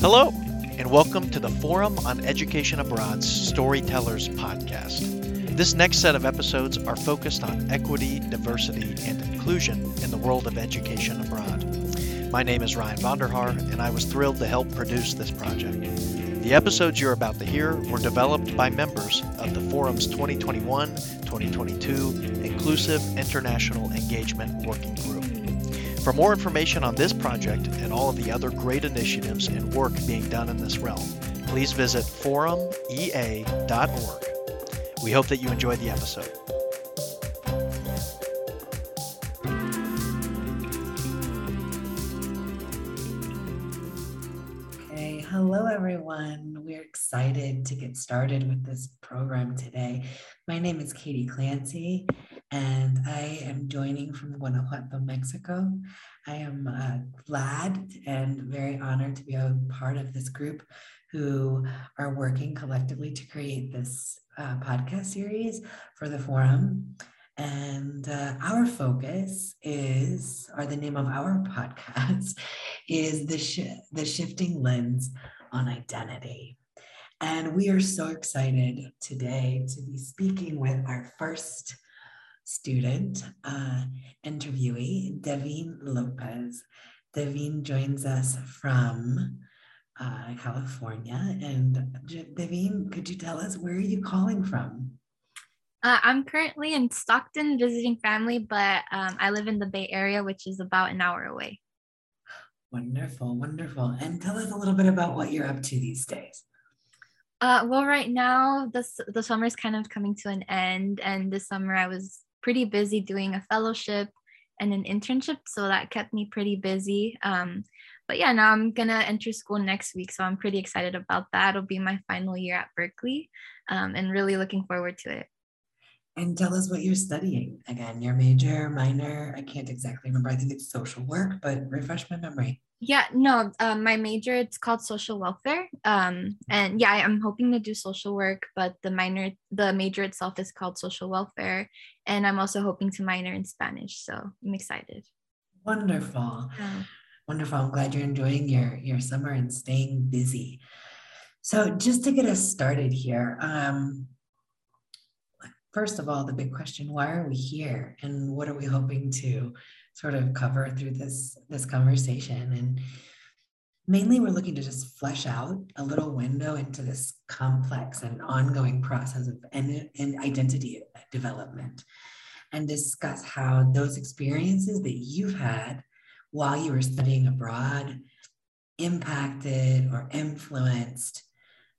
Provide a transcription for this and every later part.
Hello, and welcome to the Forum on Education Abroad's Storytellers podcast. This next set of episodes are focused on equity, diversity, and inclusion in the world of education abroad. My name is Ryan Vonderhaar, and I was thrilled to help produce this project. The episodes you're about to hear were developed by members of the Forum's 2021 2022 Inclusive International Engagement Working Group. For more information on this project and all of the other great initiatives and work being done in this realm, please visit forumea.org. We hope that you enjoyed the episode. Okay, hello everyone. We're excited to get started with this program today. My name is Katie Clancy, and I am joining from Guanajuato, Mexico. I am uh, glad and very honored to be a part of this group who are working collectively to create this uh, podcast series for the forum. And uh, our focus is, or the name of our podcast is the, sh- the shifting lens on identity. And we are so excited today to be speaking with our first student, uh, interviewee, Devine Lopez. Devine joins us from uh, California. And Devine, could you tell us where are you calling from? Uh, I'm currently in Stockton visiting family, but um, I live in the Bay Area, which is about an hour away. Wonderful, wonderful. And tell us a little bit about what you're up to these days. Uh, well, right now the the summer is kind of coming to an end, and this summer I was pretty busy doing a fellowship and an internship, so that kept me pretty busy. Um, but yeah, now I'm gonna enter school next week, so I'm pretty excited about that. It'll be my final year at Berkeley, um, and really looking forward to it. And tell us what you're studying again. Your major, minor. I can't exactly remember. I think it's social work, but refresh my memory. Yeah, no, um, my major it's called social welfare. Um, and yeah, I'm hoping to do social work, but the minor, the major itself is called social welfare, and I'm also hoping to minor in Spanish. So I'm excited. Wonderful, yeah. wonderful. I'm glad you're enjoying your your summer and staying busy. So just to get us started here, um, first of all, the big question: Why are we here, and what are we hoping to sort of cover through this this conversation. And mainly we're looking to just flesh out a little window into this complex and ongoing process of and, and identity development and discuss how those experiences that you've had while you were studying abroad impacted or influenced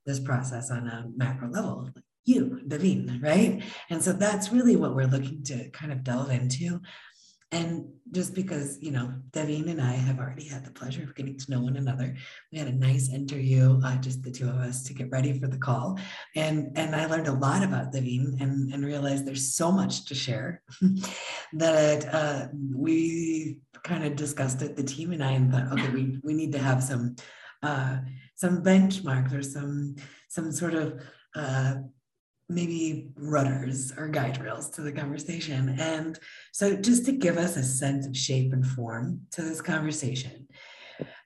this process on a macro level you Devine, right? And so that's really what we're looking to kind of delve into and just because, you know, Devine and I have already had the pleasure of getting to know one another, we had a nice interview, uh, just the two of us, to get ready for the call. And and I learned a lot about Devine and, and realized there's so much to share that uh, we kind of discussed it, the team and I, and thought, okay, we, we need to have some uh, some benchmarks or some some sort of uh, maybe rudders or guide rails to the conversation. And so, just to give us a sense of shape and form to this conversation,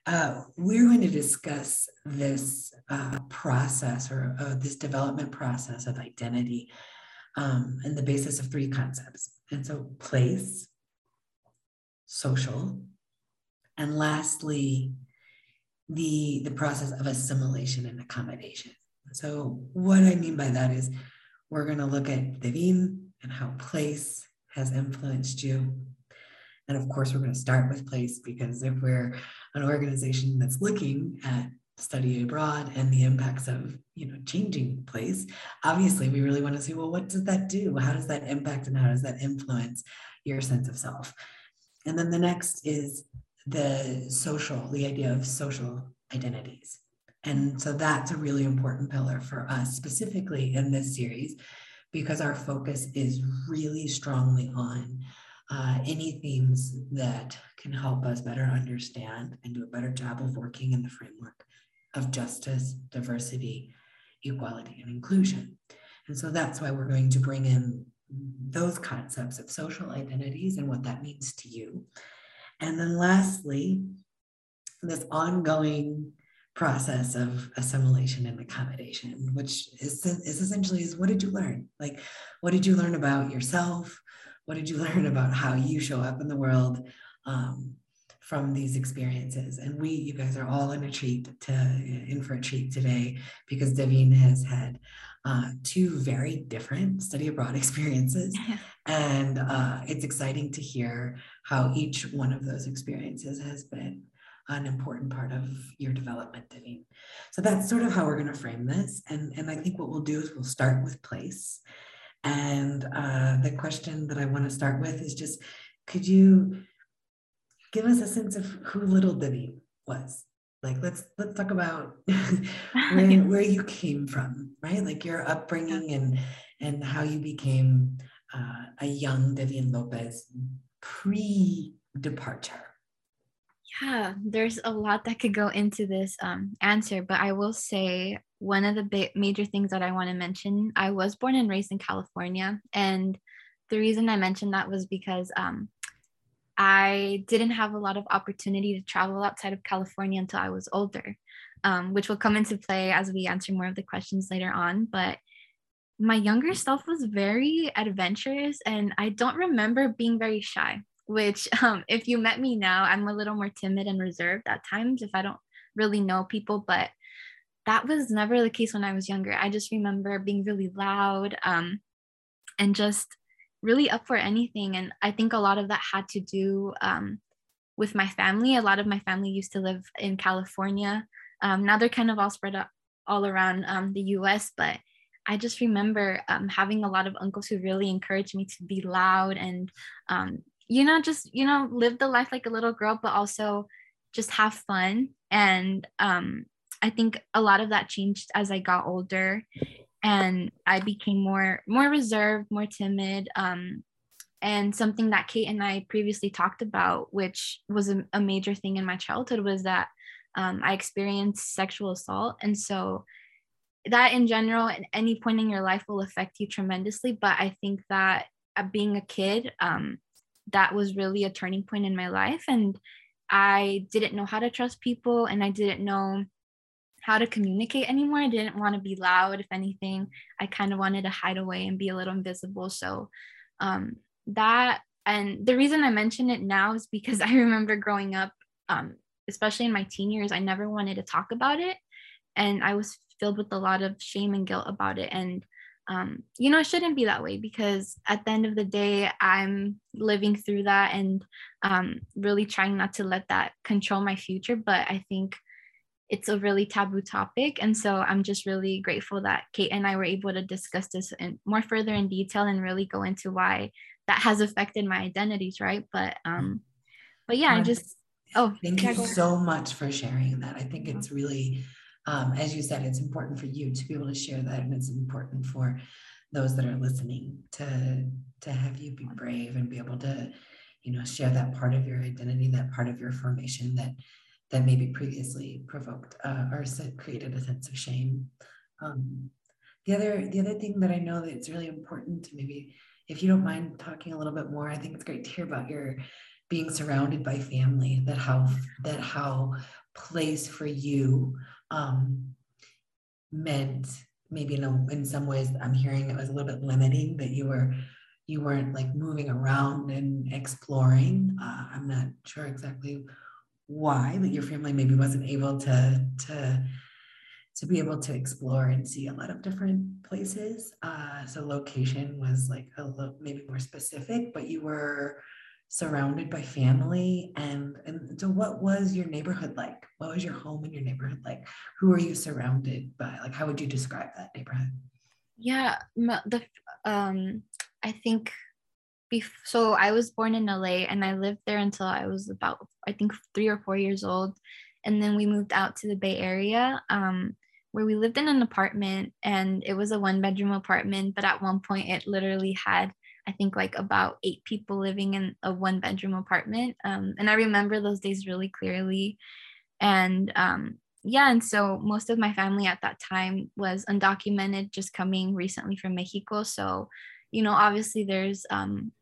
uh, we're going to discuss this uh, process or uh, this development process of identity um, and the basis of three concepts. And so, place, social, and lastly, the, the process of assimilation and accommodation. So, what I mean by that is we're going to look at Devine and how place has influenced you. And of course, we're going to start with place because if we're an organization that's looking at study abroad and the impacts of you know changing place obviously we really want to see well what does that do? How does that impact and how does that influence your sense of self? And then the next is the social the idea of social identities and so that's a really important pillar for us, specifically in this series, because our focus is really strongly on uh, any themes that can help us better understand and do a better job of working in the framework of justice, diversity, equality, and inclusion. And so that's why we're going to bring in those concepts of social identities and what that means to you. And then lastly, this ongoing process of assimilation and accommodation, which is, is essentially is what did you learn? Like, what did you learn about yourself? What did you learn about how you show up in the world um, from these experiences? And we, you guys are all in a treat to in for a treat today because Devine has had uh, two very different study abroad experiences. and uh, it's exciting to hear how each one of those experiences has been an important part of your development, Devine. So that's sort of how we're going to frame this. And, and I think what we'll do is we'll start with place. And uh, the question that I want to start with is just could you give us a sense of who little Devine was? Like let's let's talk about where, where you came from, right? Like your upbringing and and how you became uh, a young Vivian Lopez pre-departure. Yeah, there's a lot that could go into this um, answer, but I will say one of the major things that I want to mention. I was born and raised in California, and the reason I mentioned that was because um, I didn't have a lot of opportunity to travel outside of California until I was older, um, which will come into play as we answer more of the questions later on. But my younger self was very adventurous, and I don't remember being very shy. Which, um, if you met me now, I'm a little more timid and reserved at times if I don't really know people. But that was never the case when I was younger. I just remember being really loud um, and just really up for anything. And I think a lot of that had to do um, with my family. A lot of my family used to live in California. Um, now they're kind of all spread out all around um, the US, but I just remember um, having a lot of uncles who really encouraged me to be loud and, um, you know, just, you know, live the life like a little girl, but also just have fun. And um, I think a lot of that changed as I got older and I became more more reserved, more timid. Um, and something that Kate and I previously talked about, which was a, a major thing in my childhood, was that um, I experienced sexual assault, and so that in general, at any point in your life, will affect you tremendously. But I think that uh, being a kid, um, that was really a turning point in my life, and I didn't know how to trust people, and I didn't know how to communicate anymore. I didn't want to be loud. If anything, I kind of wanted to hide away and be a little invisible. So um, that, and the reason I mention it now is because I remember growing up, um, especially in my teen years, I never wanted to talk about it. And I was filled with a lot of shame and guilt about it. And um, you know, it shouldn't be that way because at the end of the day, I'm living through that and um, really trying not to let that control my future. But I think it's a really taboo topic. And so I'm just really grateful that Kate and I were able to discuss this in more further in detail and really go into why that has affected my identities, right? But um, but yeah, I just oh thank you so much for sharing that. I think it's really um, as you said, it's important for you to be able to share that, and it's important for those that are listening to to have you be brave and be able to, you know, share that part of your identity, that part of your formation that that maybe previously provoked uh, or created a sense of shame. Um, the other the other thing that I know that it's really important to maybe, if you don't mind talking a little bit more, I think it's great to hear about your being surrounded by family. That how that how place for you um, meant maybe in a, in some ways I'm hearing it was a little bit limiting that you were you weren't like moving around and exploring. Uh, I'm not sure exactly why that your family maybe wasn't able to to to be able to explore and see a lot of different places. Uh, so location was like a little maybe more specific, but you were surrounded by family and and so what was your neighborhood like? What was your home and your neighborhood like? Who are you surrounded by? Like how would you describe that neighborhood? Yeah the um i think so I was born in LA and I lived there until I was about I think three or four years old, and then we moved out to the Bay Area, um, where we lived in an apartment and it was a one bedroom apartment, but at one point it literally had I think like about eight people living in a one bedroom apartment, um, and I remember those days really clearly, and um, yeah, and so most of my family at that time was undocumented, just coming recently from Mexico, so you know obviously there's um,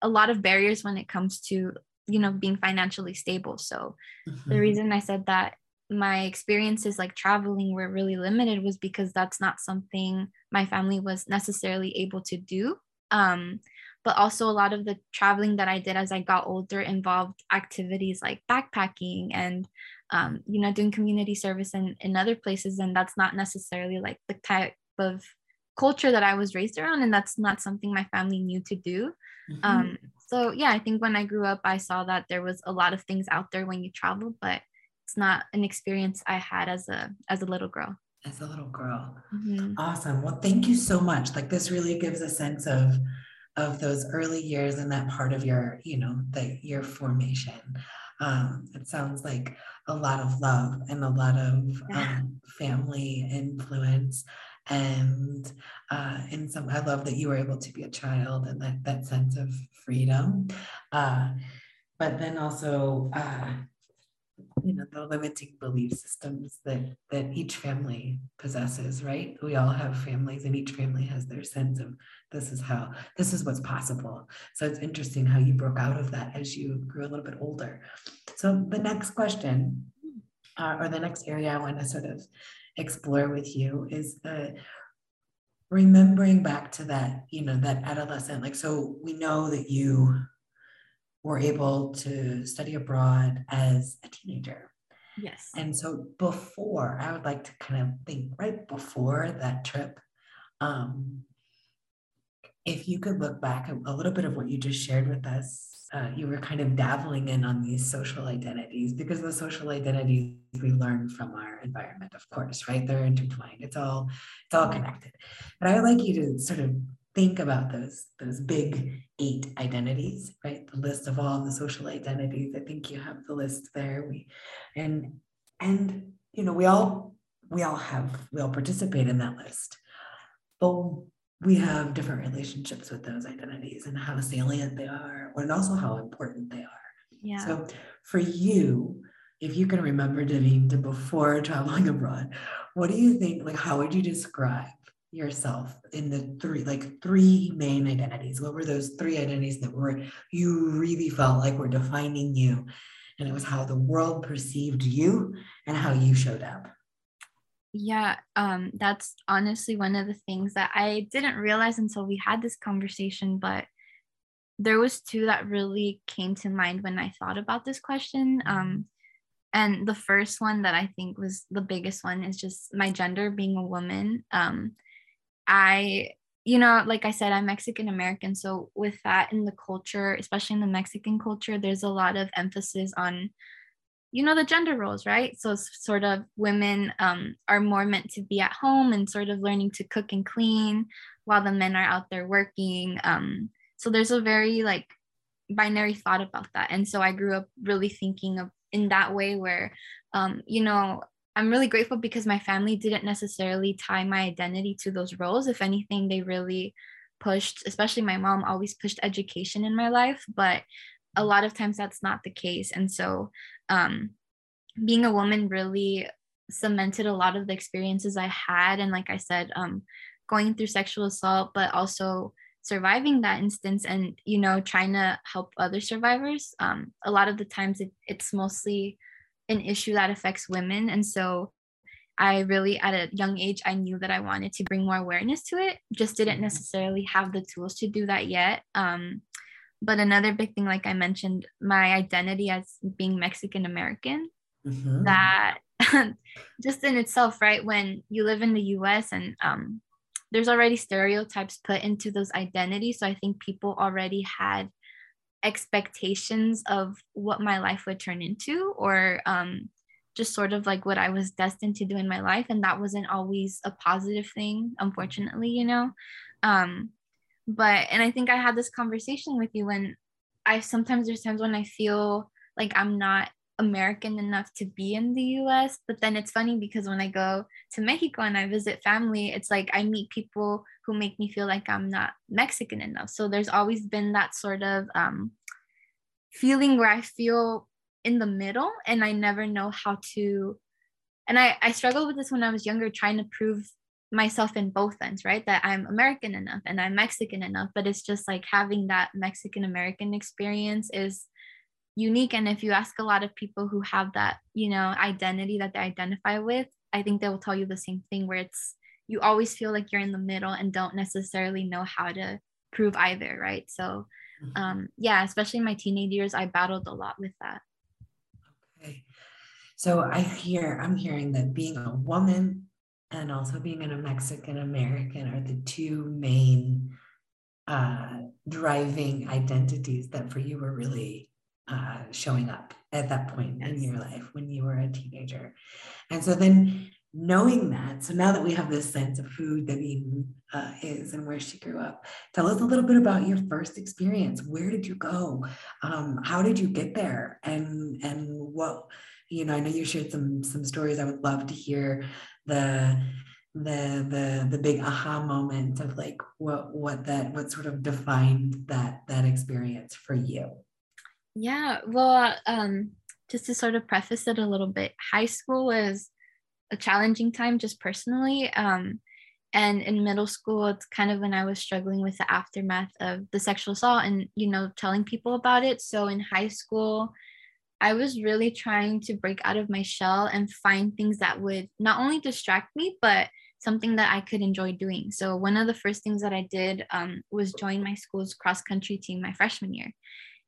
a lot of barriers when it comes to you know being financially stable so mm-hmm. the reason i said that my experiences like traveling were really limited was because that's not something my family was necessarily able to do. Um, but also a lot of the traveling that I did as I got older involved activities like backpacking and um, you know doing community service in, in other places and that's not necessarily like the type of culture that I was raised around and that's not something my family knew to do. Mm-hmm. Um, so yeah, I think when I grew up I saw that there was a lot of things out there when you travel, but it's not an experience I had as a as a little girl as a little girl. Mm-hmm. Awesome. Well, thank you so much. Like this really gives a sense of of those early years and that part of your, you know, the your formation. Um, it sounds like a lot of love and a lot of yeah. um, family influence and uh, and some I love that you were able to be a child and that that sense of freedom. Uh, but then also uh, you know the limiting belief systems that that each family possesses right? We all have families and each family has their sense of this is how this is what's possible. So it's interesting how you broke out of that as you grew a little bit older. So the next question uh, or the next area i want to sort of explore with you is the remembering back to that you know that adolescent like so we know that you were able to study abroad as a teenager. Yes. And so before, I would like to kind of think right before that trip, um, if you could look back at a little bit of what you just shared with us, uh, you were kind of dabbling in on these social identities because the social identities we learn from our environment, of course, right? They're intertwined. It's all it's all connected. But I would like you to sort of think about those those big eight identities right? The list of all the social identities. I think you have the list there. We and and you know we all we all have we all participate in that list. But we have different relationships with those identities and how salient they are and also how important they are. Yeah. So for you if you can remember Devine to before traveling abroad, what do you think? Like, how would you describe yourself in the three like three main identities. What were those three identities that were you really felt like were defining you? And it was how the world perceived you and how you showed up. Yeah um that's honestly one of the things that i didn't realize until we had this conversation but there was two that really came to mind when i thought about this question um and the first one that i think was the biggest one is just my gender being a woman um I, you know, like I said, I'm Mexican American. So, with that in the culture, especially in the Mexican culture, there's a lot of emphasis on, you know, the gender roles, right? So, sort of women um, are more meant to be at home and sort of learning to cook and clean while the men are out there working. Um, so, there's a very like binary thought about that. And so, I grew up really thinking of in that way where, um, you know, I'm really grateful because my family didn't necessarily tie my identity to those roles. If anything, they really pushed, especially my mom always pushed education in my life, but a lot of times that's not the case. And so um, being a woman really cemented a lot of the experiences I had. And like I said, um, going through sexual assault, but also surviving that instance and, you know, trying to help other survivors. Um, a lot of the times it, it's mostly an issue that affects women. And so I really, at a young age, I knew that I wanted to bring more awareness to it, just didn't mm-hmm. necessarily have the tools to do that yet. Um, but another big thing, like I mentioned, my identity as being Mexican American, mm-hmm. that just in itself, right? When you live in the US and um, there's already stereotypes put into those identities. So I think people already had expectations of what my life would turn into or um, just sort of like what I was destined to do in my life. And that wasn't always a positive thing, unfortunately, you know. Um, but, and I think I had this conversation with you when I sometimes there's times when I feel like I'm not American enough to be in the US. But then it's funny because when I go to Mexico and I visit family, it's like I meet people who make me feel like I'm not Mexican enough. So there's always been that sort of um, feeling where I feel in the middle and I never know how to. And I, I struggled with this when I was younger, trying to prove myself in both ends, right? That I'm American enough and I'm Mexican enough. But it's just like having that Mexican American experience is unique and if you ask a lot of people who have that you know identity that they identify with i think they will tell you the same thing where it's you always feel like you're in the middle and don't necessarily know how to prove either right? So mm-hmm. um yeah especially in my teenage years i battled a lot with that. Okay. So i hear i'm hearing that being a woman and also being a mexican american are the two main uh, driving identities that for you were really uh, showing up at that point yes. in your life when you were a teenager. And so then knowing that, so now that we have this sense of who Devin uh, is and where she grew up, tell us a little bit about your first experience. Where did you go? Um, how did you get there? And and what you know, I know you shared some some stories. I would love to hear the the the the big aha moment of like what what that what sort of defined that that experience for you yeah well um just to sort of preface it a little bit high school was a challenging time just personally um and in middle school it's kind of when i was struggling with the aftermath of the sexual assault and you know telling people about it so in high school I was really trying to break out of my shell and find things that would not only distract me, but something that I could enjoy doing. So one of the first things that I did um, was join my school's cross country team my freshman year.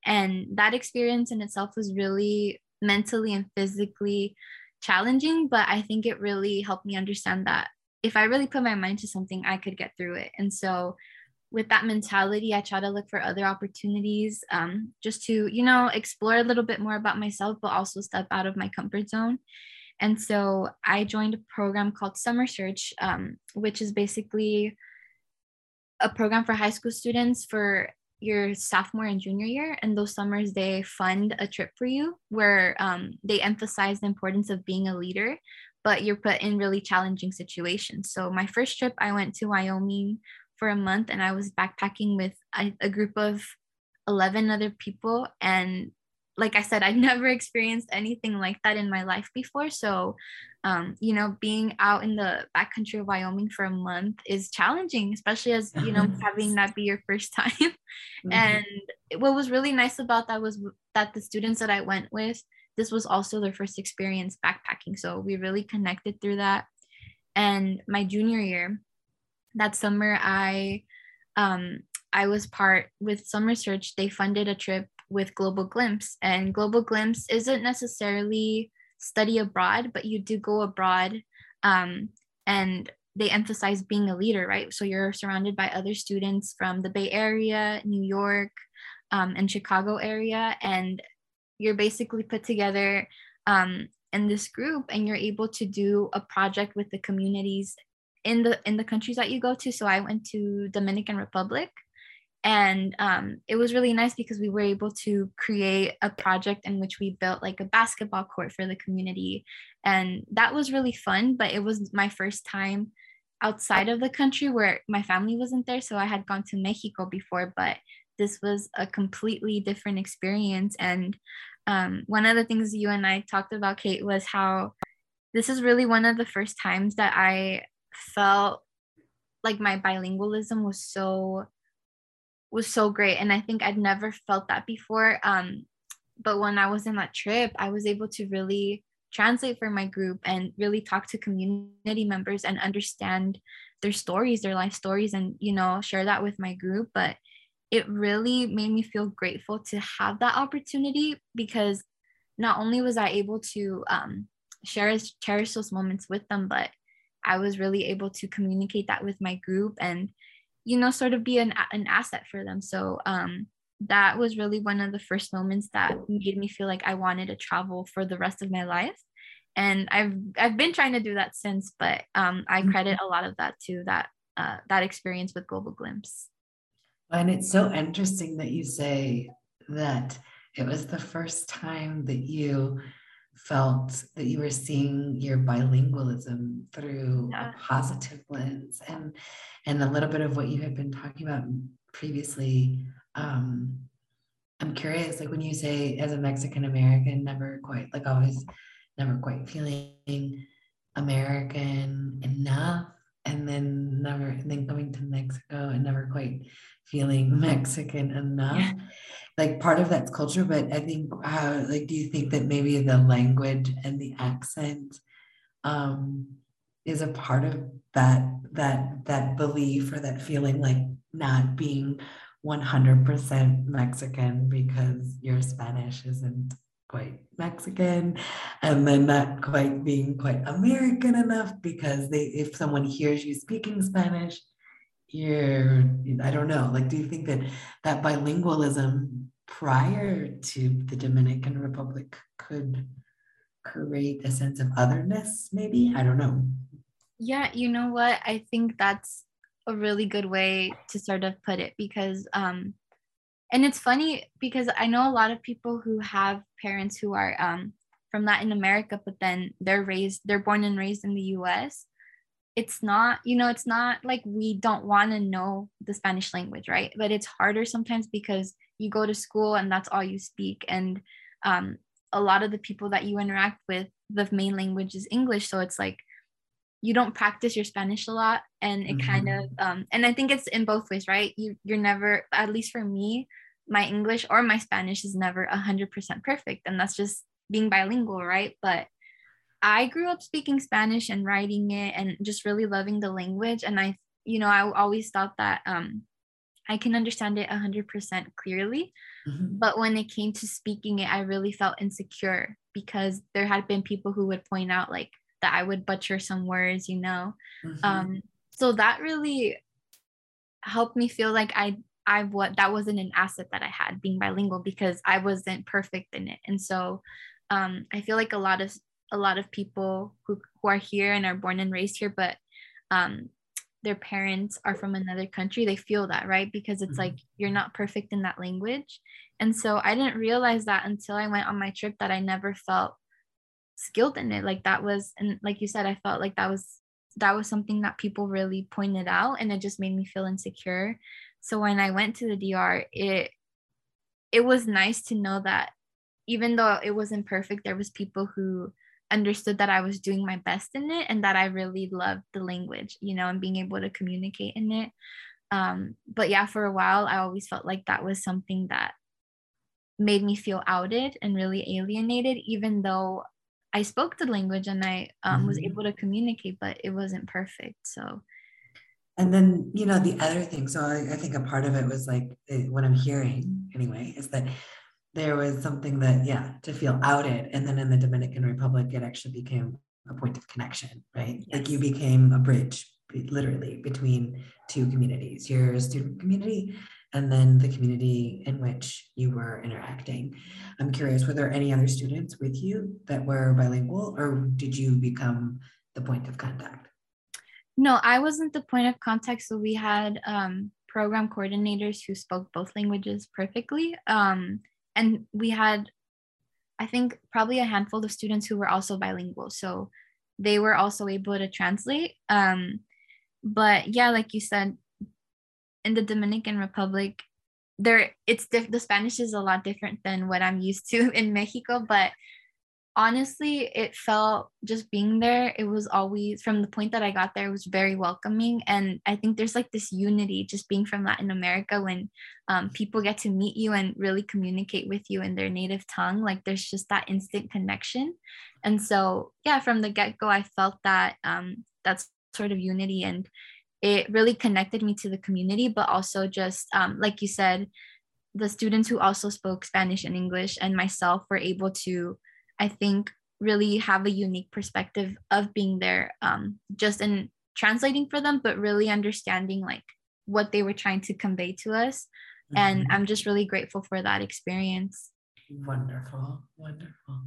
And that experience in itself was really mentally and physically challenging, but I think it really helped me understand that if I really put my mind to something, I could get through it. And so with that mentality, I try to look for other opportunities um, just to, you know, explore a little bit more about myself, but also step out of my comfort zone. And so I joined a program called Summer Search, um, which is basically a program for high school students for your sophomore and junior year. And those summers, they fund a trip for you where um, they emphasize the importance of being a leader, but you're put in really challenging situations. So, my first trip, I went to Wyoming for a month and I was backpacking with a, a group of 11 other people. And like I said, I'd never experienced anything like that in my life before. So, um, you know, being out in the backcountry of Wyoming for a month is challenging, especially as, you know, having that be your first time. Mm-hmm. And what was really nice about that was that the students that I went with, this was also their first experience backpacking. So we really connected through that. And my junior year, that summer, I, um, I was part with Summer Search. They funded a trip with Global Glimpse. And Global Glimpse isn't necessarily study abroad, but you do go abroad um, and they emphasize being a leader, right? So you're surrounded by other students from the Bay Area, New York, um, and Chicago area, and you're basically put together um, in this group, and you're able to do a project with the communities in the in the countries that you go to. So I went to Dominican Republic, and um, it was really nice because we were able to create a project in which we built like a basketball court for the community. And that was really fun but it was my first time outside of the country where my family wasn't there. So i had gone to mexico before but this was a completely different experience. And um, one of the things you and i talked about kate was how this is really one of the first times that i felt like my bilingualism was so was so great. And I think I'd never felt that before. Um, but when I was in that trip, I was able to really translate for my group and really talk to community members and understand their stories, their life stories, and you know, share that with my group. But it really made me feel grateful to have that opportunity because not only was I able to um, share cherish those moments with them, but I was really able to communicate that with my group and you know sort of be an, an asset for them. So um that was really one of the first moments that made me feel like I wanted to travel for the rest of my life. And I've I've been trying to do that since but um I mm-hmm. credit a lot of that to that uh, that experience with Global Glimpse. And it's so interesting that you say that it was the first time that you felt that you were seeing your bilingualism through yeah. a positive lens and and a little bit of what you had been talking about previously um i'm curious like when you say as a mexican american never quite like always never quite feeling american enough and then never and then coming to Mexico and never quite feeling Mexican enough. Yeah. Like part of that's culture, but I think uh, like do you think that maybe the language and the accent um is a part of that that that belief or that feeling like not being 100% Mexican because your Spanish isn't quite Mexican and then not quite being quite American enough because they if someone hears you speaking Spanish you're I don't know like do you think that that bilingualism prior to the Dominican Republic could create a sense of otherness maybe I don't know yeah you know what I think that's a really good way to sort of put it because um and it's funny because I know a lot of people who have parents who are um, from Latin America, but then they're raised, they're born and raised in the US. It's not, you know, it's not like we don't want to know the Spanish language, right? But it's harder sometimes because you go to school and that's all you speak. And um, a lot of the people that you interact with, the main language is English. So it's like you don't practice your Spanish a lot. And it mm-hmm. kind of, um, and I think it's in both ways, right? You, you're never, at least for me, my English or my Spanish is never 100% perfect. And that's just being bilingual, right? But I grew up speaking Spanish and writing it and just really loving the language. And I, you know, I always thought that um, I can understand it 100% clearly. Mm-hmm. But when it came to speaking it, I really felt insecure because there had been people who would point out like that I would butcher some words, you know. Mm-hmm. Um, so that really helped me feel like I I what that wasn't an asset that I had being bilingual because I wasn't perfect in it. And so um, I feel like a lot of a lot of people who, who are here and are born and raised here, but um, their parents are from another country, they feel that, right? Because it's mm-hmm. like you're not perfect in that language. And so I didn't realize that until I went on my trip that I never felt skilled in it. Like that was, and like you said, I felt like that was that was something that people really pointed out and it just made me feel insecure so when I went to the DR, it it was nice to know that even though it wasn't perfect, there was people who understood that I was doing my best in it and that I really loved the language, you know, and being able to communicate in it. Um, but yeah, for a while, I always felt like that was something that made me feel outed and really alienated, even though I spoke the language and I um, mm-hmm. was able to communicate, but it wasn't perfect. So and then you know the other thing so I, I, think a part of it was like what i'm hearing anyway is that there was something that yeah to feel outed and then in the dominican republic it actually became a point of connection right yes. like you became a bridge literally between two communities your student community and then the community in which you were interacting i'm curious were there any other students with you that were bilingual or did you become the point of contact no, I wasn't the point of contact. So we had um, program coordinators who spoke both languages perfectly. Um, and we had, I think, probably a handful of students who were also bilingual. So they were also able to translate. Um, but yeah, like you said, in the Dominican Republic, there it's diff- the Spanish is a lot different than what I'm used to in Mexico, but honestly it felt just being there it was always from the point that i got there it was very welcoming. And i think there's like this unity just being from latin america when um, people get to meet you and really communicate with you in their native tongue like there's just that instant connection. And so yeah from the get-go i felt that um, that's sort of unity and it really connected me to the community but also just um, like you said the students who also spoke spanish and english and myself were able to I think really have a unique perspective of being there um, just in translating for them, but really understanding like what they were trying to convey to us. Mm-hmm. And I'm just really grateful for that experience. Wonderful, wonderful.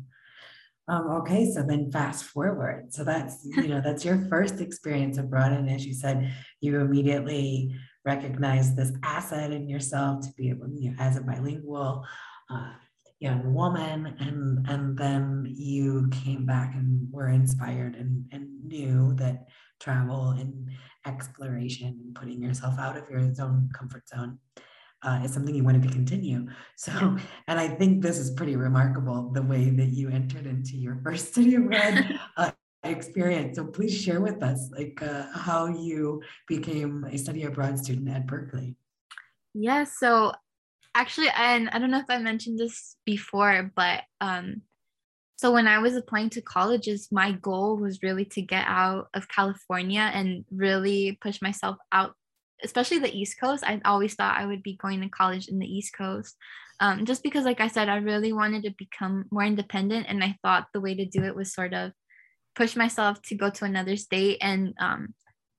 Um, okay, so then fast forward. So that's you know that's your first experience abroad, and as you said, you immediately recognize this asset in yourself to be able, you know, as a bilingual uh, young woman and and then you came back and were inspired and, and knew that travel and exploration and putting yourself out of your own comfort zone uh, is something you wanted to continue. So, and I think this is pretty remarkable the way that you entered into your first study abroad uh, experience. So please share with us like uh, how you became a study abroad student at Berkeley. Yeah, so actually and I don't know if I mentioned this before, but um so when I was applying to colleges, my goal was really to get out of California and really push myself out, especially the East Coast. I always thought I would be going to college in the East Coast. Um, just because, like I said, I really wanted to become more independent. And I thought the way to do it was sort of push myself to go to another state and um,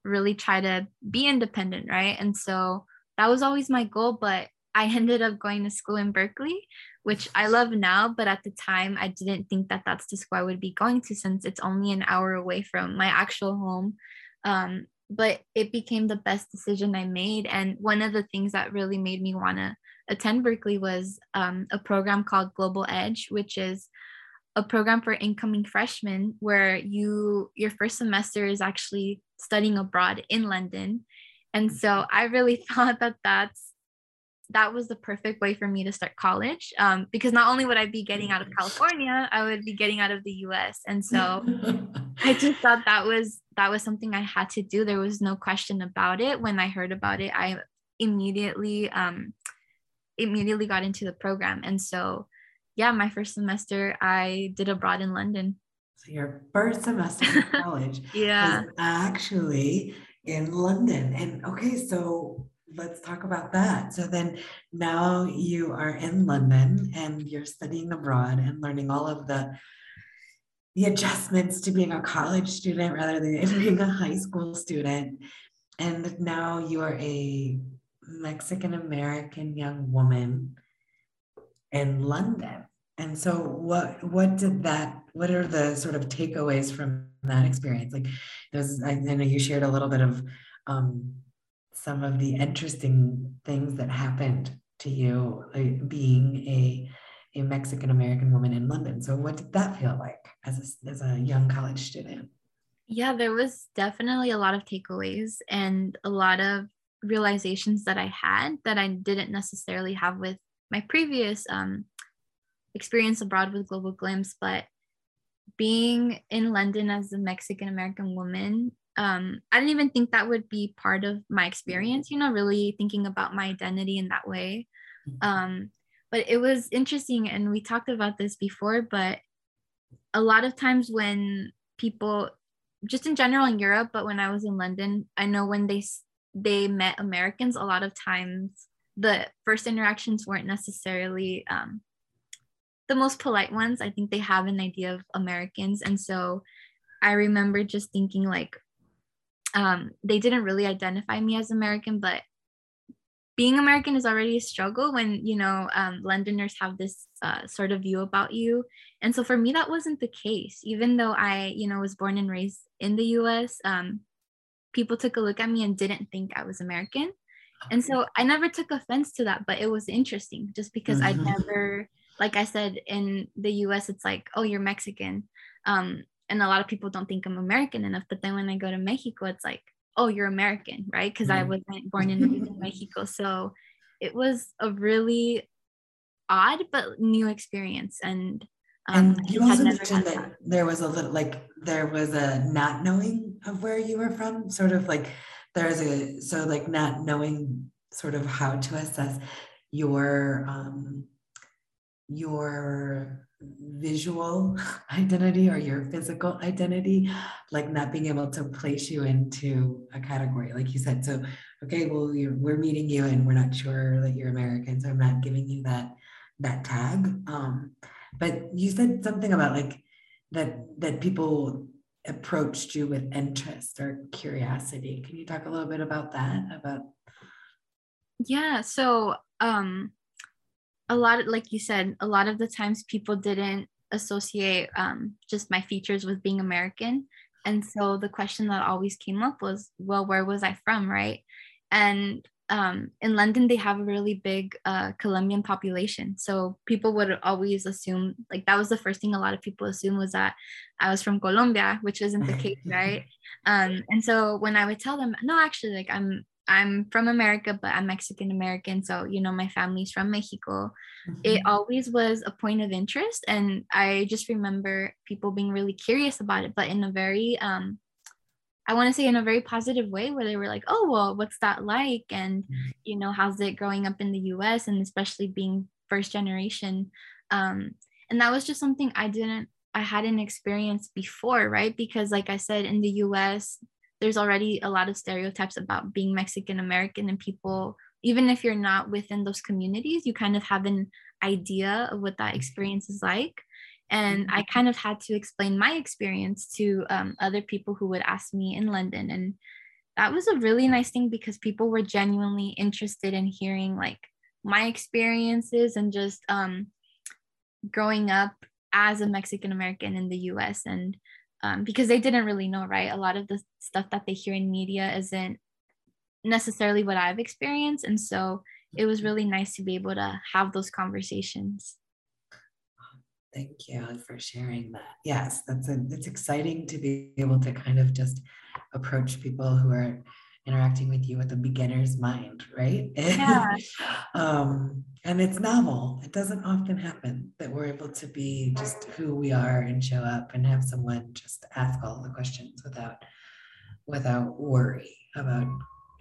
really try to be independent, right? And so that was always my goal. But I ended up going to school in Berkeley, which I love now. But at the time, I didn't think that that's the school I would be going to since it's only an hour away from my actual home. Um, but it became the best decision I made. And one of the things that really made me want to attend Berkeley was um, a program called Global Edge, which is a program for incoming freshmen where you your first semester is actually studying abroad in London. And so I really thought that that's that was the perfect way for me to start college um, because not only would I be getting out of California, I would be getting out of the U.S. And so I just thought that was that was something I had to do. There was no question about it. When I heard about it, I immediately um, immediately got into the program. And so, yeah, my first semester I did abroad in London. So your first semester in college, yeah, actually in London. And okay, so let's talk about that. So then now you are in London and you're studying abroad and learning all of the the adjustments to being a college student rather than being a high school student. And now you are a Mexican American young woman in London. And so what what did that what are the sort of takeaways from that experience? Like there's I, know you shared a little bit of um, some of the interesting things that happened to you being a a Mexican American woman in London. So what did that feel like as a, as a young college student? Yeah, there was definitely a lot of takeaways and a lot of realizations that I had that I didn't necessarily have with my previous um, experience abroad with Global Glimpse. But being in London as a Mexican American woman um, I didn't even think that would be part of my experience, you know, really thinking about my identity in that way. Mm-hmm. Um, but it was interesting, and we talked about this before, but a lot of times when people, just in general in Europe, but when I was in London, I know when they they met Americans, a lot of times the first interactions weren't necessarily um, the most polite ones. I think they have an idea of Americans, and so I remember just thinking like, um, they didn't really identify me as American, but being American is already a struggle when you know um, Londoners have this uh, sort of view about you, and so for me that wasn't the case. Even though I, you know, was born and raised in the U.S., um, people took a look at me and didn't think I was American, and so I never took offense to that. But it was interesting just because mm-hmm. I never, like I said, in the U.S. it's like, oh, you're Mexican. Um, and a lot of people don't think I'm American enough. But then when I go to Mexico, it's like, oh, you're American, right? Because I wasn't born and raised in Mexico. So it was a really odd but new experience. And um, and you also mentioned that, that there was a little like there was a not knowing of where you were from, sort of like there's a so like not knowing sort of how to assess your um your visual identity or your physical identity, like not being able to place you into a category, like you said. So, okay, well, we're meeting you and we're not sure that you're American, so I'm not giving you that that tag. Um, but you said something about like that that people approached you with interest or curiosity. Can you talk a little bit about that? About yeah, so um a lot of, like you said a lot of the times people didn't associate um, just my features with being american. And so the question that always came up was well where was i from right? And um, in london they have a really big uh, colombian population. So people would always assume like that was the first thing a lot of people assume was that i was from colombia which isn't the case right? Um, and so when i would tell them no actually like i'm I'm from America, but I'm Mexican American. So, you know, my family's from Mexico. Mm-hmm. It always was a point of interest. And I just remember people being really curious about it, but in a very, um, I want to say in a very positive way where they were like, oh, well, what's that like? And, mm-hmm. you know, how's it growing up in the US and especially being first generation? Um, and that was just something I didn't, I hadn't experienced before, right? Because, like I said, in the US, there's already a lot of stereotypes about being Mexican American and people even if you're not within those communities you kind of have an idea of what that experience is like. And I mm-hmm. kind of had to explain my experience to um, other people who would ask me in London. And that was a really nice thing because people were genuinely interested in hearing like my experiences and just um, growing up as a Mexican American in the US and um, because they didn't really know, right? A lot of the stuff that they hear in media isn't necessarily what I've experienced. And so it was really nice to be able to have those conversations. Thank you for sharing that. Yes, that's a, it's exciting to be able to kind of just approach people who are interacting with you with a beginner's mind, right? Yeah. um, and it's novel. It doesn't often happen that we're able to be just who we are and show up and have someone just ask all the questions without without worry about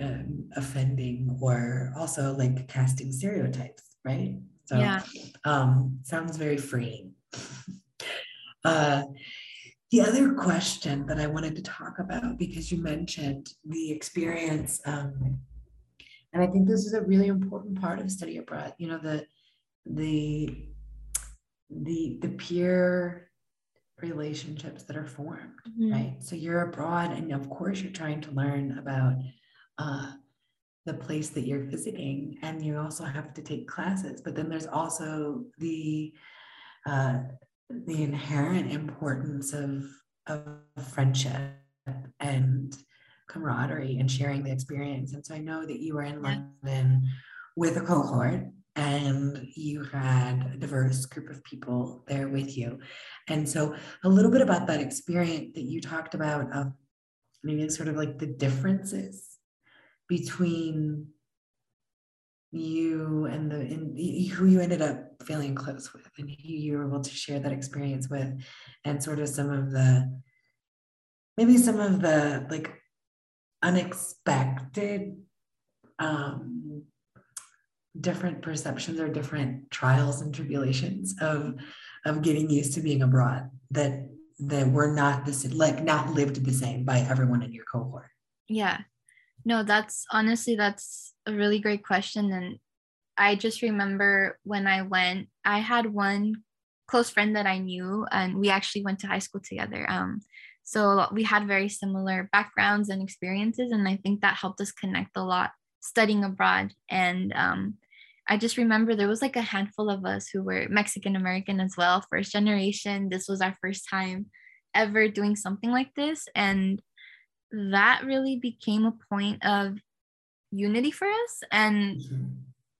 um, offending or also like casting stereotypes, right? So yeah. um, sounds very freeing. Uh, the other question that I wanted to talk about, because you mentioned the experience, um, and I think this is a really important part of study abroad. You know, the the the the peer relationships that are formed, mm-hmm. right? So you're abroad, and of course you're trying to learn about uh, the place that you're visiting, and you also have to take classes. But then there's also the uh, the inherent importance of, of friendship and camaraderie and sharing the experience. And so I know that you were in London with a cohort and you had a diverse group of people there with you. And so a little bit about that experience that you talked about, um, maybe sort of like the differences between you and the and who you ended up feeling close with and who you were able to share that experience with and sort of some of the maybe some of the like unexpected um different perceptions or different trials and tribulations of of getting used to being abroad that that were not this like not lived the same by everyone in your cohort? Yeah. No that's honestly that's a really great question and I just remember when I went, I had one close friend that I knew, and we actually went to high school together. Um, so we had very similar backgrounds and experiences, and I think that helped us connect a lot studying abroad. And um, I just remember there was like a handful of us who were Mexican American as well, first generation. This was our first time ever doing something like this, and that really became a point of unity for us and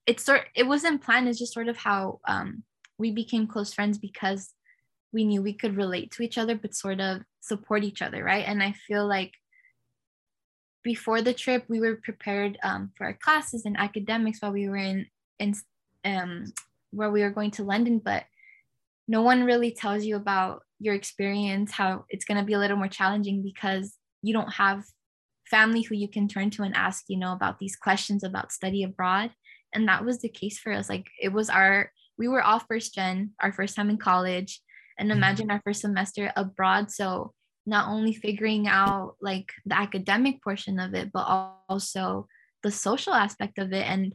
mm-hmm sort it wasn't planned it's just sort of how um, we became close friends because we knew we could relate to each other but sort of support each other right? And i feel like before the trip we were prepared um, for our classes and academics while we were in in um, where we were going to london but no one really tells you about your experience how it's going to be a little more challenging because you don't have family who you can turn to and ask you know about these questions about study abroad and that was the case for us like it was our we were all first gen our first time in college and mm-hmm. imagine our first semester abroad so not only figuring out like the academic portion of it but also the social aspect of it and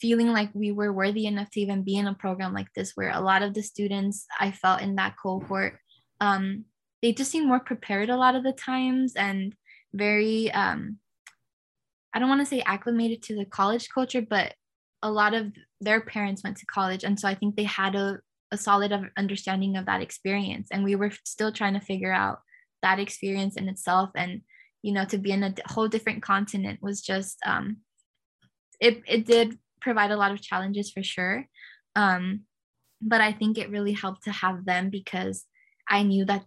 feeling like we were worthy enough to even be in a program like this where a lot of the students i felt in that cohort um, they just seemed more prepared a lot of the times and very um, i don't want to say acclimated to the college culture but a lot of their parents went to college and so i think they had a, a solid understanding of that experience and we were still trying to figure out that experience in itself and you know to be in a whole different continent was just um it, it did provide a lot of challenges for sure um but i think it really helped to have them because i knew that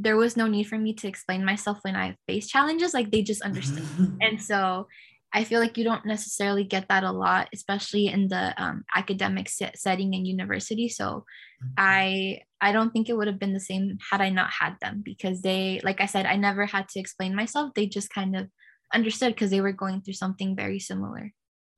there was no need for me to explain myself when i faced challenges like they just understood. And so I feel like you don't necessarily get that a lot, especially in the um, academic set setting in university. So mm-hmm. I I don't think it would have been the same had I not had them because they, like I said, I never had to explain myself. They just kind of understood because they were going through something very similar.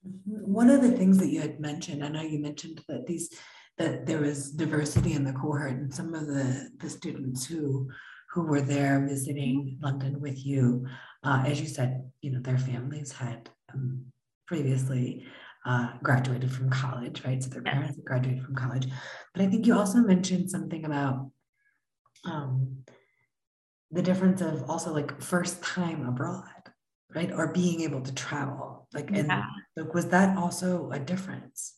Mm-hmm. One of the things that you had mentioned, I know you mentioned that these that there was diversity in the cohort and some of the the students who who were there visiting. London with you uh, as you said, you know, their families had um, previously uh, graduated from college, right? So their parents had graduated from college. But I think you also mentioned something about um, the difference of also like first time abroad, right? Or being able to travel. Like, and yeah. like, was that also a difference?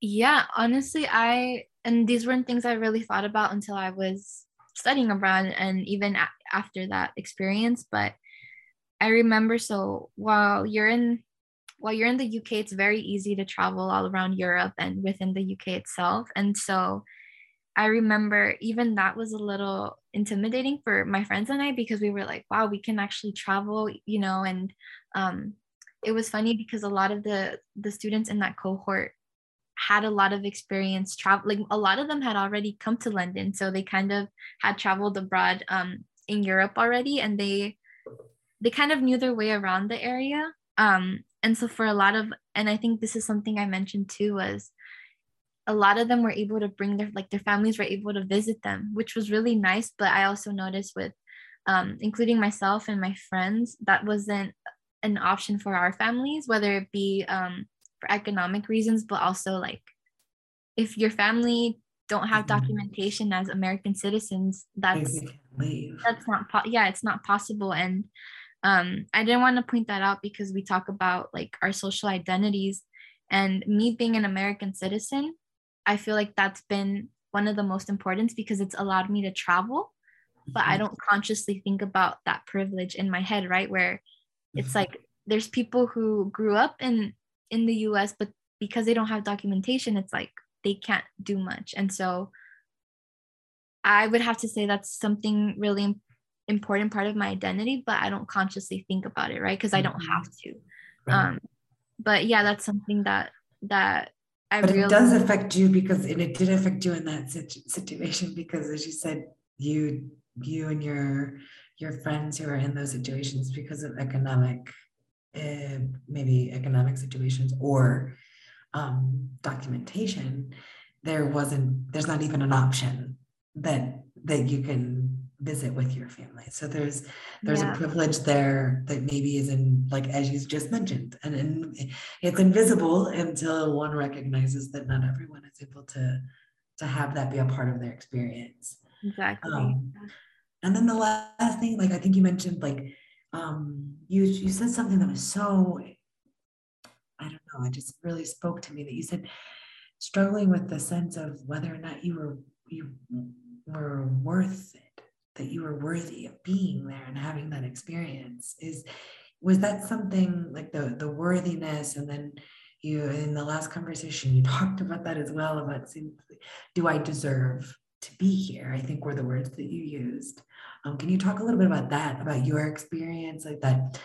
Yeah, honestly, I, and these weren't things I really thought about until I was studying abroad and even a- after that experience but i remember so while you're in while you're in the uk it's very easy to travel all around europe and within the uk itself. And so i remember even that was a little intimidating for my friends and i because we were like wow we can actually travel you know and um, it was funny because a lot of the the students in that cohort had a lot of experience traveling. A lot of them had already come to London, so they kind of had traveled abroad um, in Europe already, and they they kind of knew their way around the area. Um, and so for a lot of, and I think this is something I mentioned too, was a lot of them were able to bring their like their families were able to visit them, which was really nice. But I also noticed with, um, including myself and my friends, that wasn't an option for our families, whether it be um, for economic reasons, but also like if your family don't have mm-hmm. documentation as American citizens, that's that's not po- yeah, it's not possible. And um, I didn't want to point that out because we talk about like our social identities and me being an American citizen, I feel like that's been one of the most important because it's allowed me to travel, but I mm-hmm. don't consciously think about that privilege in my head, right? Where it's mm-hmm. like there's people who grew up in in the US, but because they don't have documentation, it's like they can't do much. And so I would have to say that's something really important part of my identity, but I don't consciously think about it, right? Because I don't have to. Right. Um, but yeah, that's something that that I but it does affect you because and it did affect you in that situation because as you said, you you and your your friends who are in those situations because of economic uh, maybe economic situations or um, documentation, there wasn't, there's not even an option that that you can visit with your family. So there's there's yeah. a privilege there that maybe is in like as you just mentioned, and, and it's invisible until one recognizes that not everyone is able to to have that be a part of their experience. Exactly. Um, and then the last thing, like I think you mentioned, like um, you you said something that was so I don't know, it just really spoke to me that you said struggling with the sense of whether or not you were you were worth it, that you were worthy of being there and having that experience. Is was that something like the the worthiness and then you in the last conversation you talked about that as well about do I deserve to be here? I think were the words that you used. Um, can you talk a little bit about that, about your experience, like that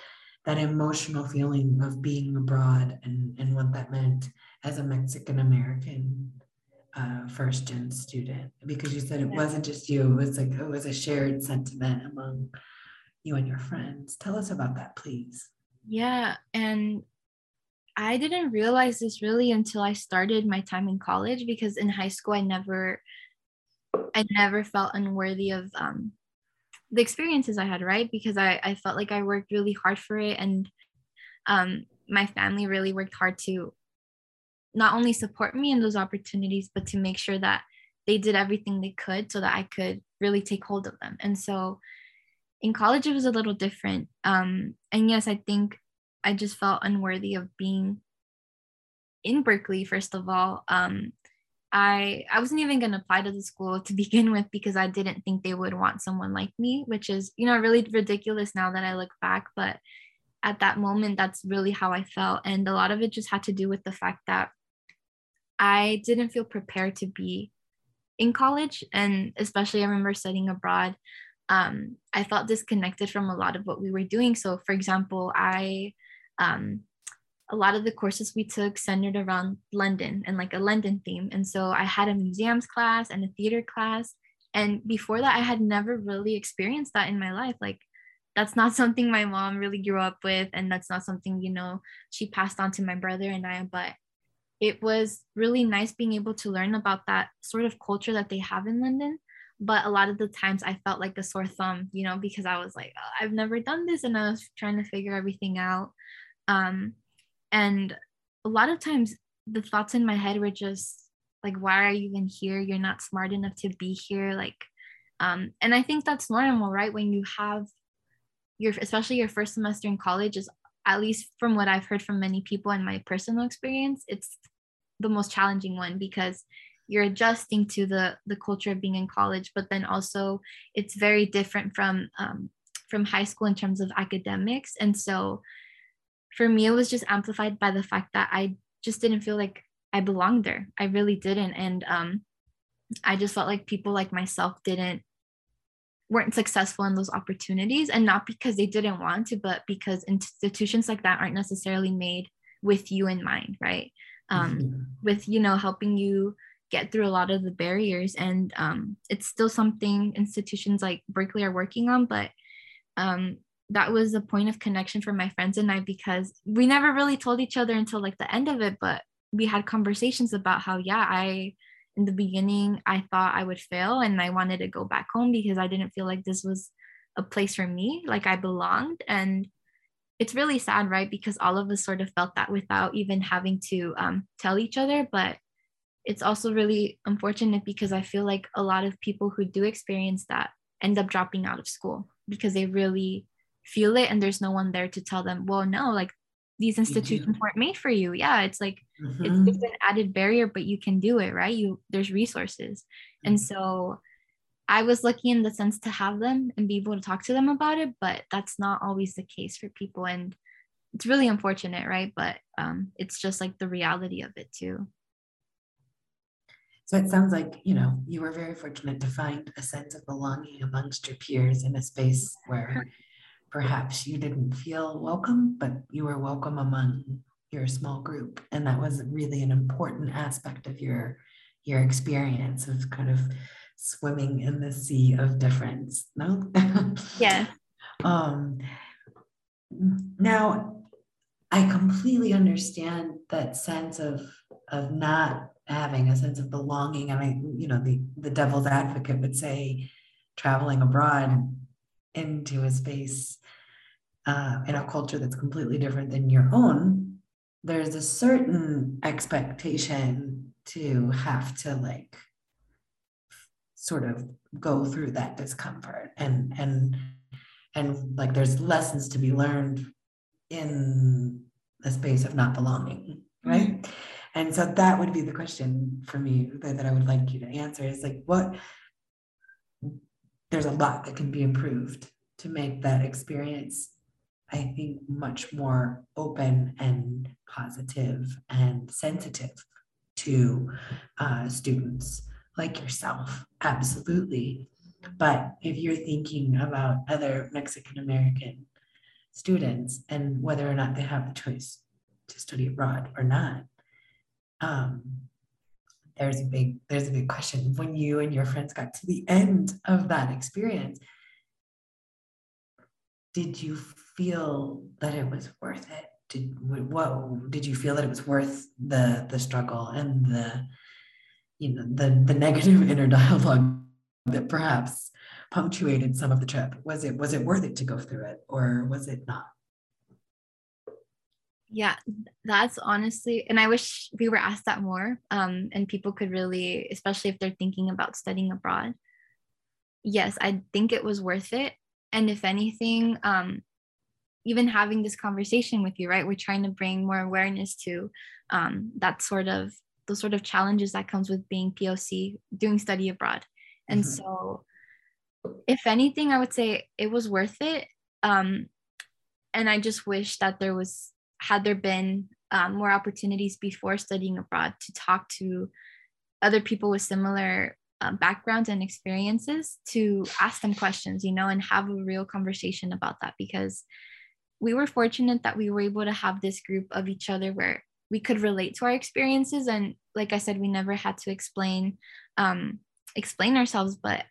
that emotional feeling of being abroad and, and what that meant as a Mexican American uh, first gen student? Because you said it wasn't just you, it was like it was a shared sentiment among you and your friends. Tell us about that, please. Yeah. And I didn't realize this really until I started my time in college because in high school I never I never felt unworthy of um, the experiences I had, right? Because I, I felt like I worked really hard for it. And um, my family really worked hard to not only support me in those opportunities, but to make sure that they did everything they could so that I could really take hold of them. And so in college, it was a little different. Um, and yes, I think I just felt unworthy of being in Berkeley, first of all. Um, I I wasn't even going to apply to the school to begin with because I didn't think they would want someone like me, which is, you know, really ridiculous now that I look back, but at that moment that's really how I felt. And a lot of it just had to do with the fact that I didn't feel prepared to be in college. And especially I remember studying abroad um, I felt disconnected from a lot of what we were doing. So for example I um, a lot of the courses we took centered around London and like a London theme. And so I had a museums class and a theater class. And before that, I had never really experienced that in my life. Like, that's not something my mom really grew up with. And that's not something, you know, she passed on to my brother and I. But it was really nice being able to learn about that sort of culture that they have in London. But a lot of the times I felt like a sore thumb, you know, because I was like, oh, I've never done this and I was trying to figure everything out. Um, and a lot of times the thoughts in my head were just like, why are you even here? You're not smart enough to be here. Like, um, and I think that's normal, right? When you have your, especially your first semester in college is at least from what I've heard from many people and my personal experience, it's the most challenging one because you're adjusting to the the culture of being in college, but then also it's very different from um, from high school in terms of academics, and so for me, it was just amplified by the fact that I just didn't feel like I belonged there. I really didn't. And um, I just felt like people like myself didn't weren't successful in those opportunities and not because they didn't want to but because institutions like that aren't necessarily made with you in mind right um, mm-hmm. with you know helping you get through a lot of the barriers and um, it's still something institutions like berkeley are working on but um, that was a point of connection for my friends and I because we never really told each other until like the end of it, but we had conversations about how, yeah, I, in the beginning, I thought I would fail and I wanted to go back home because I didn't feel like this was a place for me, like I belonged. And it's really sad, right? Because all of us sort of felt that without even having to um, tell each other. But it's also really unfortunate because I feel like a lot of people who do experience that end up dropping out of school because they really feel it and there's no one there to tell them well no like these institutions weren't made for you. Yeah it's like mm-hmm. it's just an added barrier but you can do it right? You there's resources. Mm-hmm. and so i was lucky in the sense to have them and be able to talk to them about it but that's not always the case for people and it's really unfortunate right? But um, it's just like the reality of it too. So it sounds like you know you were very fortunate to find a sense of belonging amongst your peers in a space where perhaps you didn't feel welcome, but you were welcome among your small group. And that was really an important aspect of your your experience of kind of swimming in the sea of difference. No? Yeah. um now I completely understand that sense of of not having a sense of belonging. And I, you know, the the devil's advocate would say traveling abroad into a space uh, in a culture that's completely different than your own, there's a certain expectation to have to like sort of go through that discomfort and and and like there's lessons to be learned in the space of not belonging right mm-hmm. and so that would be the question for me that, that i would like you to answer is like what there's a lot that can be improved to make that experience I think, much more open and positive and sensitive to uh, students like yourself. Absolutely. But if you're thinking about other Mexican American students and whether or not they have the choice to study abroad or not, um, there's a big there's a big question when you and your friends got to the end of that experience did you feel that it was worth it? Did what did you feel that it was worth the the struggle and the you know the the negative inner dialogue that perhaps punctuated some of the trip? Was it was it worth it to go through it or was it not? Yeah, that's honestly, and I wish we were asked that more. Um, and people could really, especially if they're thinking about studying abroad. Yes, I think it was worth it and if anything um, even having this conversation with you right we're trying to bring more awareness to um, that sort of those sort of challenges that comes with being poc doing study abroad and mm-hmm. so if anything i would say it was worth it um, and i just wish that there was had there been um, more opportunities before studying abroad to talk to other people with similar uh, backgrounds and experiences to ask them questions, you know, and have a real conversation about that? Because we were fortunate that we were able to have this group of each other where we could relate to our experiences. And like i said we never had to explain um, explain ourselves but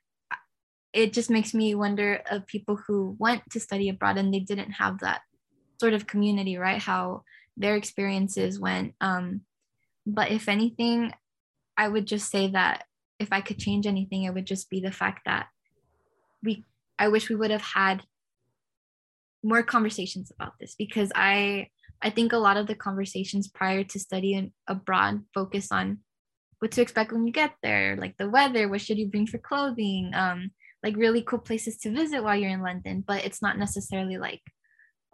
it just makes me wonder of people who went to study abroad and they didn't have that sort of community right? How their experiences went. Um, but if anything i would just say that if i could change anything it would just be the fact that we i wish we would have had more conversations about this because i i think a lot of the conversations prior to studying abroad focus on what to expect when you get there like the weather what should you bring for clothing um like really cool places to visit while you're in london but it's not necessarily like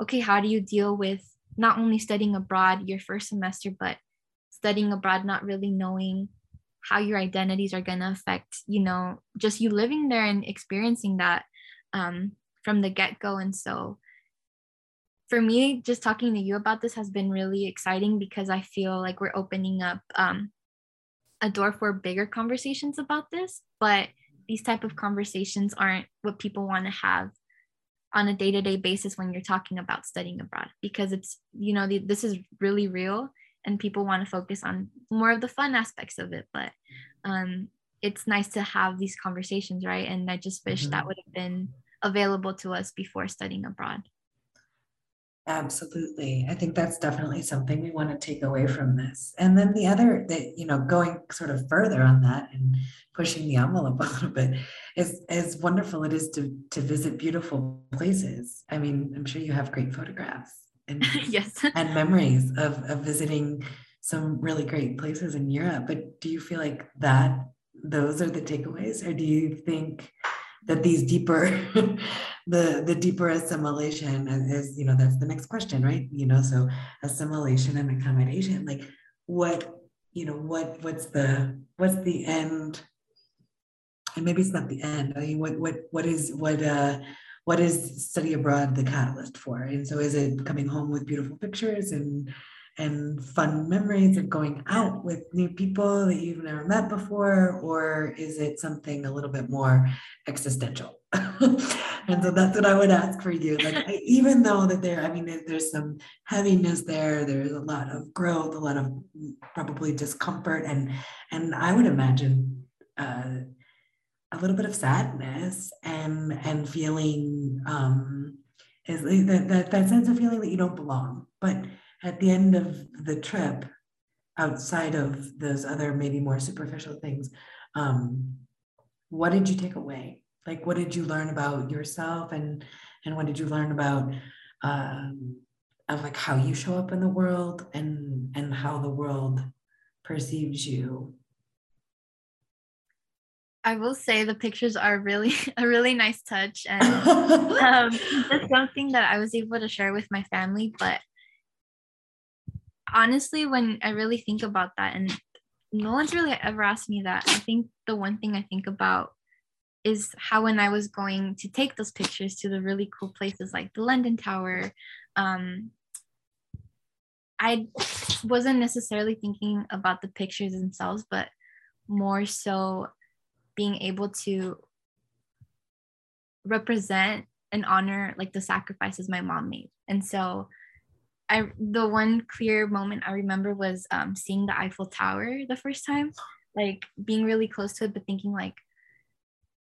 okay how do you deal with not only studying abroad your first semester but studying abroad not really knowing how your identities are going to affect you know just you living there and experiencing that um, from the get-go. And so for me just talking to you about this has been really exciting because i feel like we're opening up um, a door for bigger conversations about this but these type of conversations aren't what people want to have on a day-to-day basis when you're talking about studying abroad because it's you know the, this is really real and people want to focus on more of the fun aspects of it but um, it's nice to have these conversations right and i just wish mm-hmm. that would have been available to us before studying abroad Absolutely. I think that's definitely something we want to take away from this. And then the other that, you know, going sort of further on that and pushing the envelope a little bit is as wonderful it is to to visit beautiful places. I mean, I'm sure you have great photographs and yes and memories of, of visiting some really great places in Europe. But do you feel like that those are the takeaways? Or do you think that these deeper the the deeper assimilation is you know that's the next question right? You know so assimilation and accommodation like what you know what what's the what's the end? And maybe it's not the end i mean what what what is what uh what is study abroad the catalyst for? And so is it coming home with beautiful pictures and and fun memories of going out with new people that you've never met before or is it something a little bit more existential? And so that's what i would ask for you. Like I, even though that there i mean there, there's some heaviness there there's a lot of growth a lot of probably discomfort and and i would imagine uh, a little bit of sadness and and feeling um is that, that that sense of feeling that you don't belong. But at the end of the trip outside of those other maybe more superficial things um what did you take away like what did you learn about yourself and and what did you learn about um of like how you show up in the world and and how the world perceives you I will say the pictures are really a really nice touch and um, it's something that I was able to share with my family. But honestly, when I really think about that, and no one's really ever asked me that, I think the one thing I think about is how when I was going to take those pictures to the really cool places like the London Tower, um, I wasn't necessarily thinking about the pictures themselves, but more so being able to represent and honor like the sacrifices my mom made. And so I the one clear moment I remember was um, seeing the Eiffel Tower the first time, like being really close to it, but thinking like,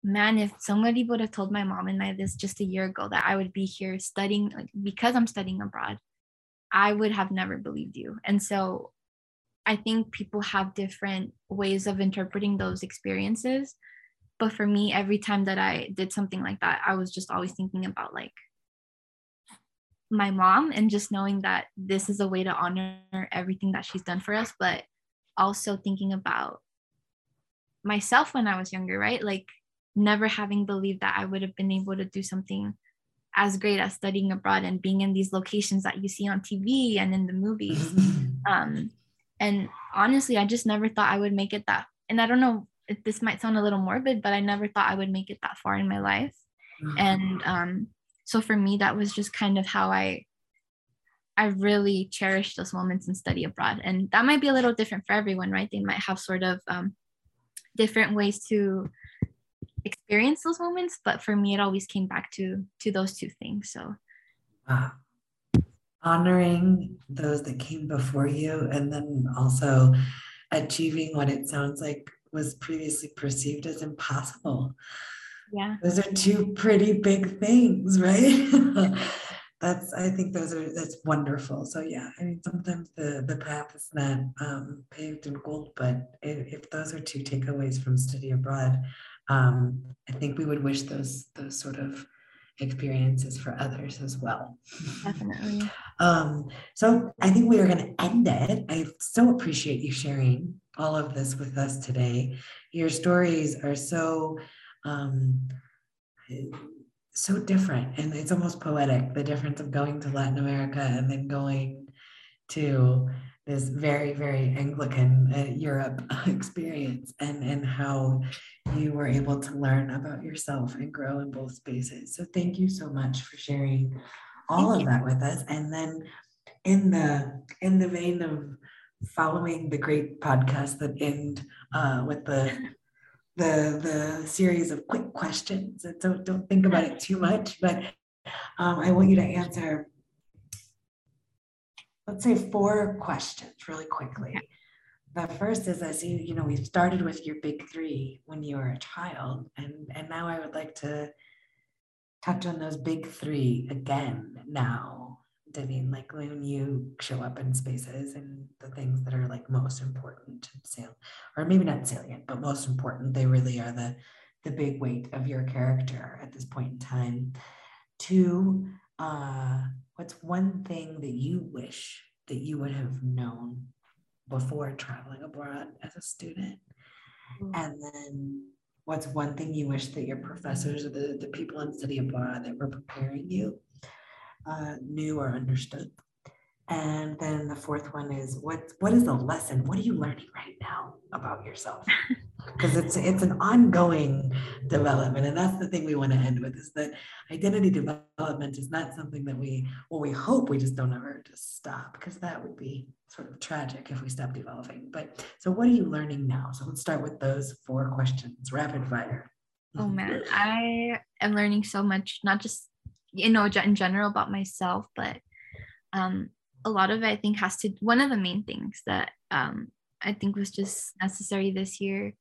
man, if somebody would have told my mom and I this just a year ago that I would be here studying, like because I'm studying abroad, I would have never believed you. And so I think people have different ways of interpreting those experiences. But for me, every time that I did something like that, I was just always thinking about like my mom and just knowing that this is a way to honor everything that she's done for us, but also thinking about myself when I was younger, right? Like never having believed that I would have been able to do something as great as studying abroad and being in these locations that you see on TV and in the movies. um, and honestly, I just never thought I would make it that. And I don't know if this might sound a little morbid, but I never thought I would make it that far in my life. And um, so for me, that was just kind of how I I really cherish those moments in study abroad. And that might be a little different for everyone, right? They might have sort of um, different ways to experience those moments but for me it always came back to to those two things so wow honoring those that came before you and then also achieving what it sounds like was previously perceived as impossible. Yeah. Those are two pretty big things, right? that's I think those are that's wonderful. So yeah, I mean sometimes the the path is not um, paved in gold, but if, if those are two takeaways from study abroad, um, I think we would wish those those sort of experiences for others as well. Definitely. Um, so I think we are going to end it. I so appreciate you sharing all of this with us today. Your stories are so um, so different, and it's almost poetic. The difference of going to Latin America and then going to this very very Anglican uh, Europe experience, and and how you were able to learn about yourself and grow in both spaces. So thank you so much for sharing all thank of you. that with us. And then in the in the vein of following the great podcast that end uh, with the the the series of quick questions. And so don't think about it too much, but um, I want you to answer. Let's say four questions really quickly. The first is as you, you know, we started with your big three when you were a child, and and now I would like to touch on those big three again now. Davine, like when you show up in spaces and the things that are like most important and sale, or maybe not salient, but most important, they really are the the big weight of your character at this point in time. Two, uh, what's one thing that you wish that you would have known before traveling abroad as a student? Mm-hmm. And then what's one thing you wish that your professors or the, the people in study abroad that were preparing you uh, knew or understood? And then the fourth one is what what is the lesson? What are you learning right now about yourself? Because it's it's an ongoing development. And that's the thing we want to end with is that identity development is not something that we well, we hope we just don't ever just stop because that would be sort of tragic if we stop developing. But so what are you learning now? So let's start with those four questions, rapid fire. Oh man, I am learning so much, not just you know in general about myself, but um a lot of it, I think, has to, one of the main things that um, I think was just necessary this year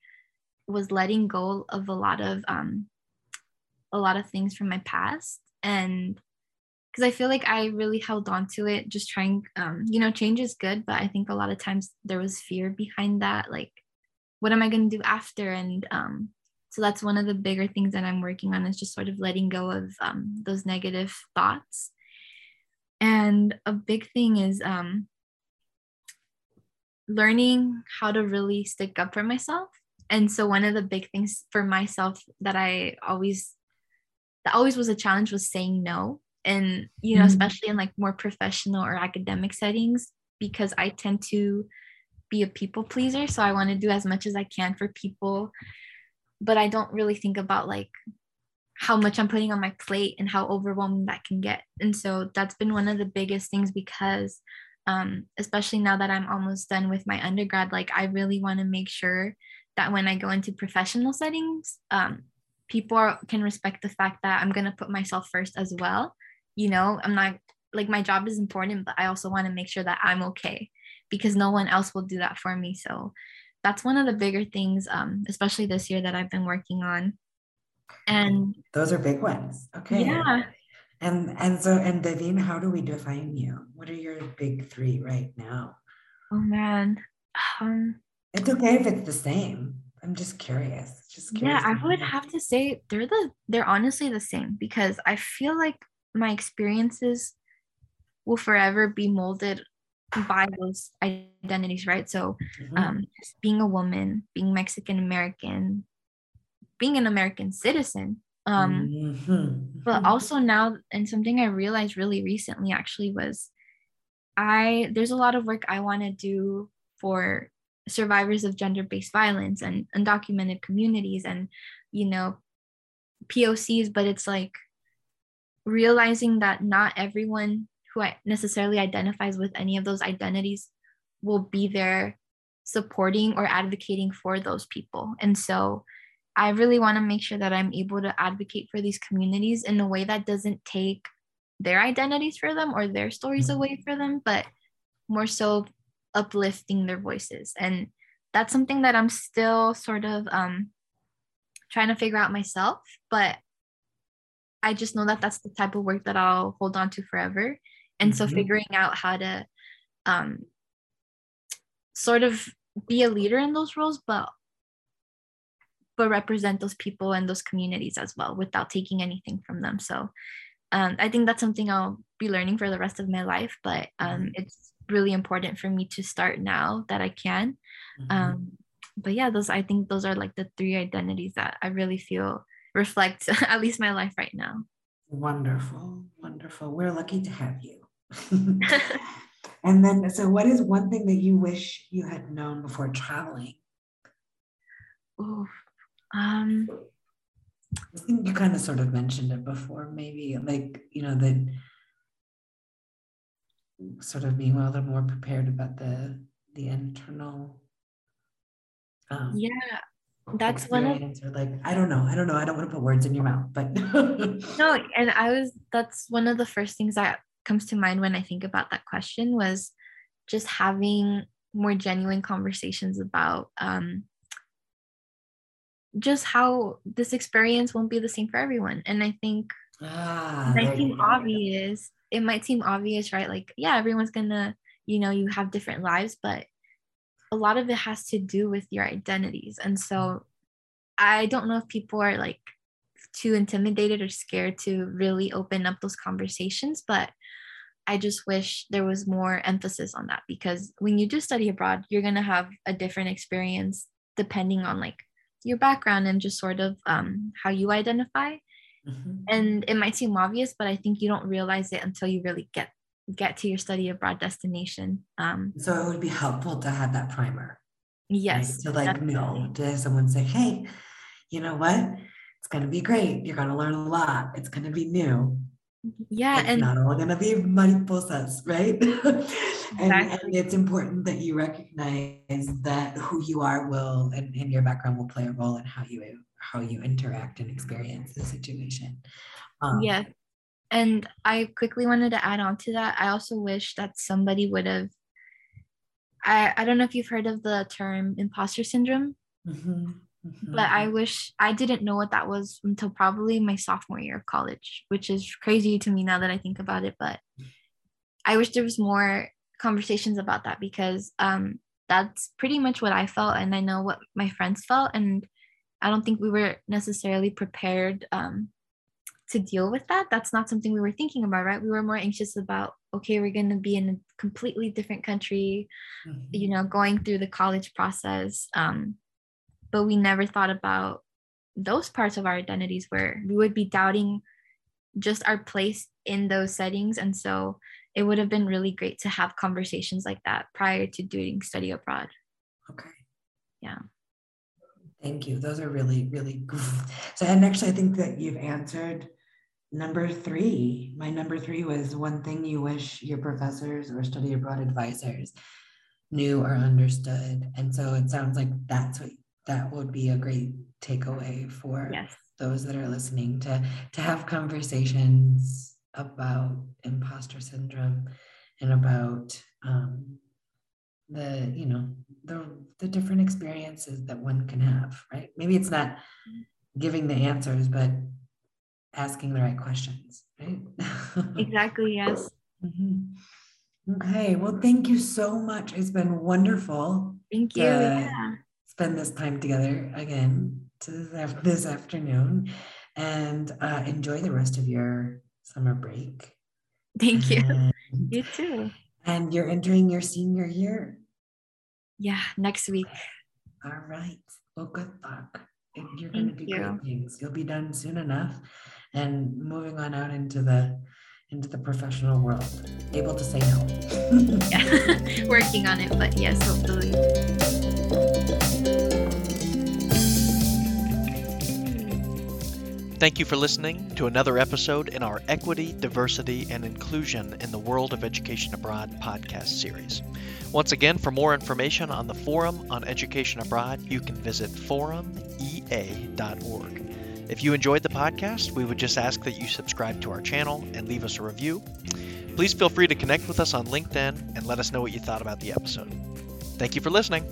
was letting go of a lot of, um, a lot of things from my past. And because I feel like I really held on to it, just trying, um, you know, change is good, but I think a lot of times there was fear behind that. Like, what am I going to do after? And um, so that's one of the bigger things that I'm working on is just sort of letting go of um, those negative thoughts and a big thing is um, learning how to really stick up for myself. And so one of the big things for myself that I always that always was a challenge was saying no. And you know, mm-hmm. especially in like more professional or academic settings, because I tend to be a people pleaser. So I want to do as much as I can for people. But I don't really think about like how much I'm putting on my plate and how overwhelming that can get. And so that's been one of the biggest things because um, especially now that I'm almost done with my undergrad, like I really want to make sure that when I go into professional settings, um, people are, can respect the fact that I'm going to put myself first as well. You know, I'm not like my job is important, but I also want to make sure that I'm okay because no one else will do that for me. So that's one of the bigger things, um, especially this year that I've been working on. And those are big ones. Okay. Yeah. And and so and Davine, how do we define you? What are your big three right now? Oh man. Um it's okay if it's the same. I'm just curious. Just curious yeah i would have to say they're the they're honestly the same because i feel like my experiences will forever be molded by those identities right so mm-hmm. um being a woman being mexican american being an American citizen. Um, mm-hmm. But also now, and something I realized really recently actually was I, there's a lot of work I want to do for survivors of gender based violence and undocumented communities and, you know, POCs, but it's like realizing that not everyone who necessarily identifies with any of those identities will be there supporting or advocating for those people. And so I really want to make sure that I'm able to advocate for these communities in a way that doesn't take their identities for them or their stories Mhm. away for them, but more so uplifting their voices. And that's something that I'm still sort of um, trying to figure out myself. But I just know that that's the type of work that I'll hold on to forever. And so Mhm. figuring out how to um, sort of be a leader in those roles, but but represent those people and those communities as well without taking anything from them. So um, I think that's something I'll be learning for the rest of my life. But um, Mhm. it's really important for me to start now that I can. Mhm. Um, but yeah, those I think those are like the three identities that I really feel reflect at least my life right now. Wonderful, wonderful. We're lucky to have you. and then, so what is one thing that you wish you had known before traveling? Ooh, um, I think you kind of sort of mentioned it before, maybe like, you know, that sort of being a little more prepared about the the internal um, yeah, that's one of or like I don't know, I don't know, I don't want to put words in your mouth, but no, and I was that's one of the first things that comes to mind when I think about that question was just having more genuine conversations about um, just how this experience won't be the same for everyone. And I think ah, it might seem obvious. It might seem obvious, right? Like, yeah, everyone's gonna, you know, you have different lives, but a lot of it has to do with your identities. And so I don't know if people are like too intimidated or scared to really open up those conversations, but I just wish there was more emphasis on that because when you do study abroad, you're gonna have a different experience depending on like your background and just sort of um, how you identify Mhm. and it might seem obvious but i think you don't realize it until you really get get to your study abroad destination um So it would be helpful to have that primer. right? yes To like know, to have someone say, hey, you know what? It's gonna be great. You're gonna learn a lot. It's gonna be new. yeah it's and not all gonna be mariposas, right? and, and it's important that you recognize that who you are will and, and your background will play a role in how you how you interact and experience the situation. Um, yeah and i quickly wanted to add on to that i also wish that somebody would have i i don't know if you've heard of the term imposter syndrome mhm, but I wish I didn't know what that was until probably my sophomore year of college, which is crazy to me now that I think about it. But I wish there was more conversations about that because um, that's pretty much what I felt, and I know what my friends felt, and I don't think we were necessarily prepared um, to deal with that. That's not something we were thinking about, right? We were more anxious about okay, we're going to be in a completely different country, Mhm. you know, going through the college process. Um, but we never thought about those parts of our identities where we would be doubting just our place in those settings. And so it would have been really great to have conversations like that prior to doing study abroad. Okay. Yeah. Thank you. Those are really, really good. So, and actually, I think that you've answered number three. My number three was one thing you wish your professors or study abroad advisors knew or understood. And so it sounds like that's what that would be a great takeaway for Yes. those that are listening to to have conversations about imposter syndrome and about um, the you know the the different experiences that one can have right maybe it's not giving the answers but asking the right questions right Exactly. Yes. Mhm. okay well thank you so much it's been wonderful Thank you. Yeah. Spend this time together again to this, af- this afternoon and uh, enjoy the rest of your summer break Thank you. and, You too. and you're entering your senior year Yeah. Next week. All right. Well, good luck. And You're going to do great you. things. You'll be done soon enough and moving on out into the into the professional world, able to say no. Yeah. Working on it, but yes, hopefully. Thank you for listening to another episode in our Equity, Diversity, and Inclusion in the World of Education Abroad podcast series. Once again, for more information on the Forum on Education Abroad, you can visit forumea.org. If you enjoyed the podcast, we would just ask that you subscribe to our channel and leave us a review. Please feel free to connect with us on LinkedIn and let us know what you thought about the episode. Thank you for listening.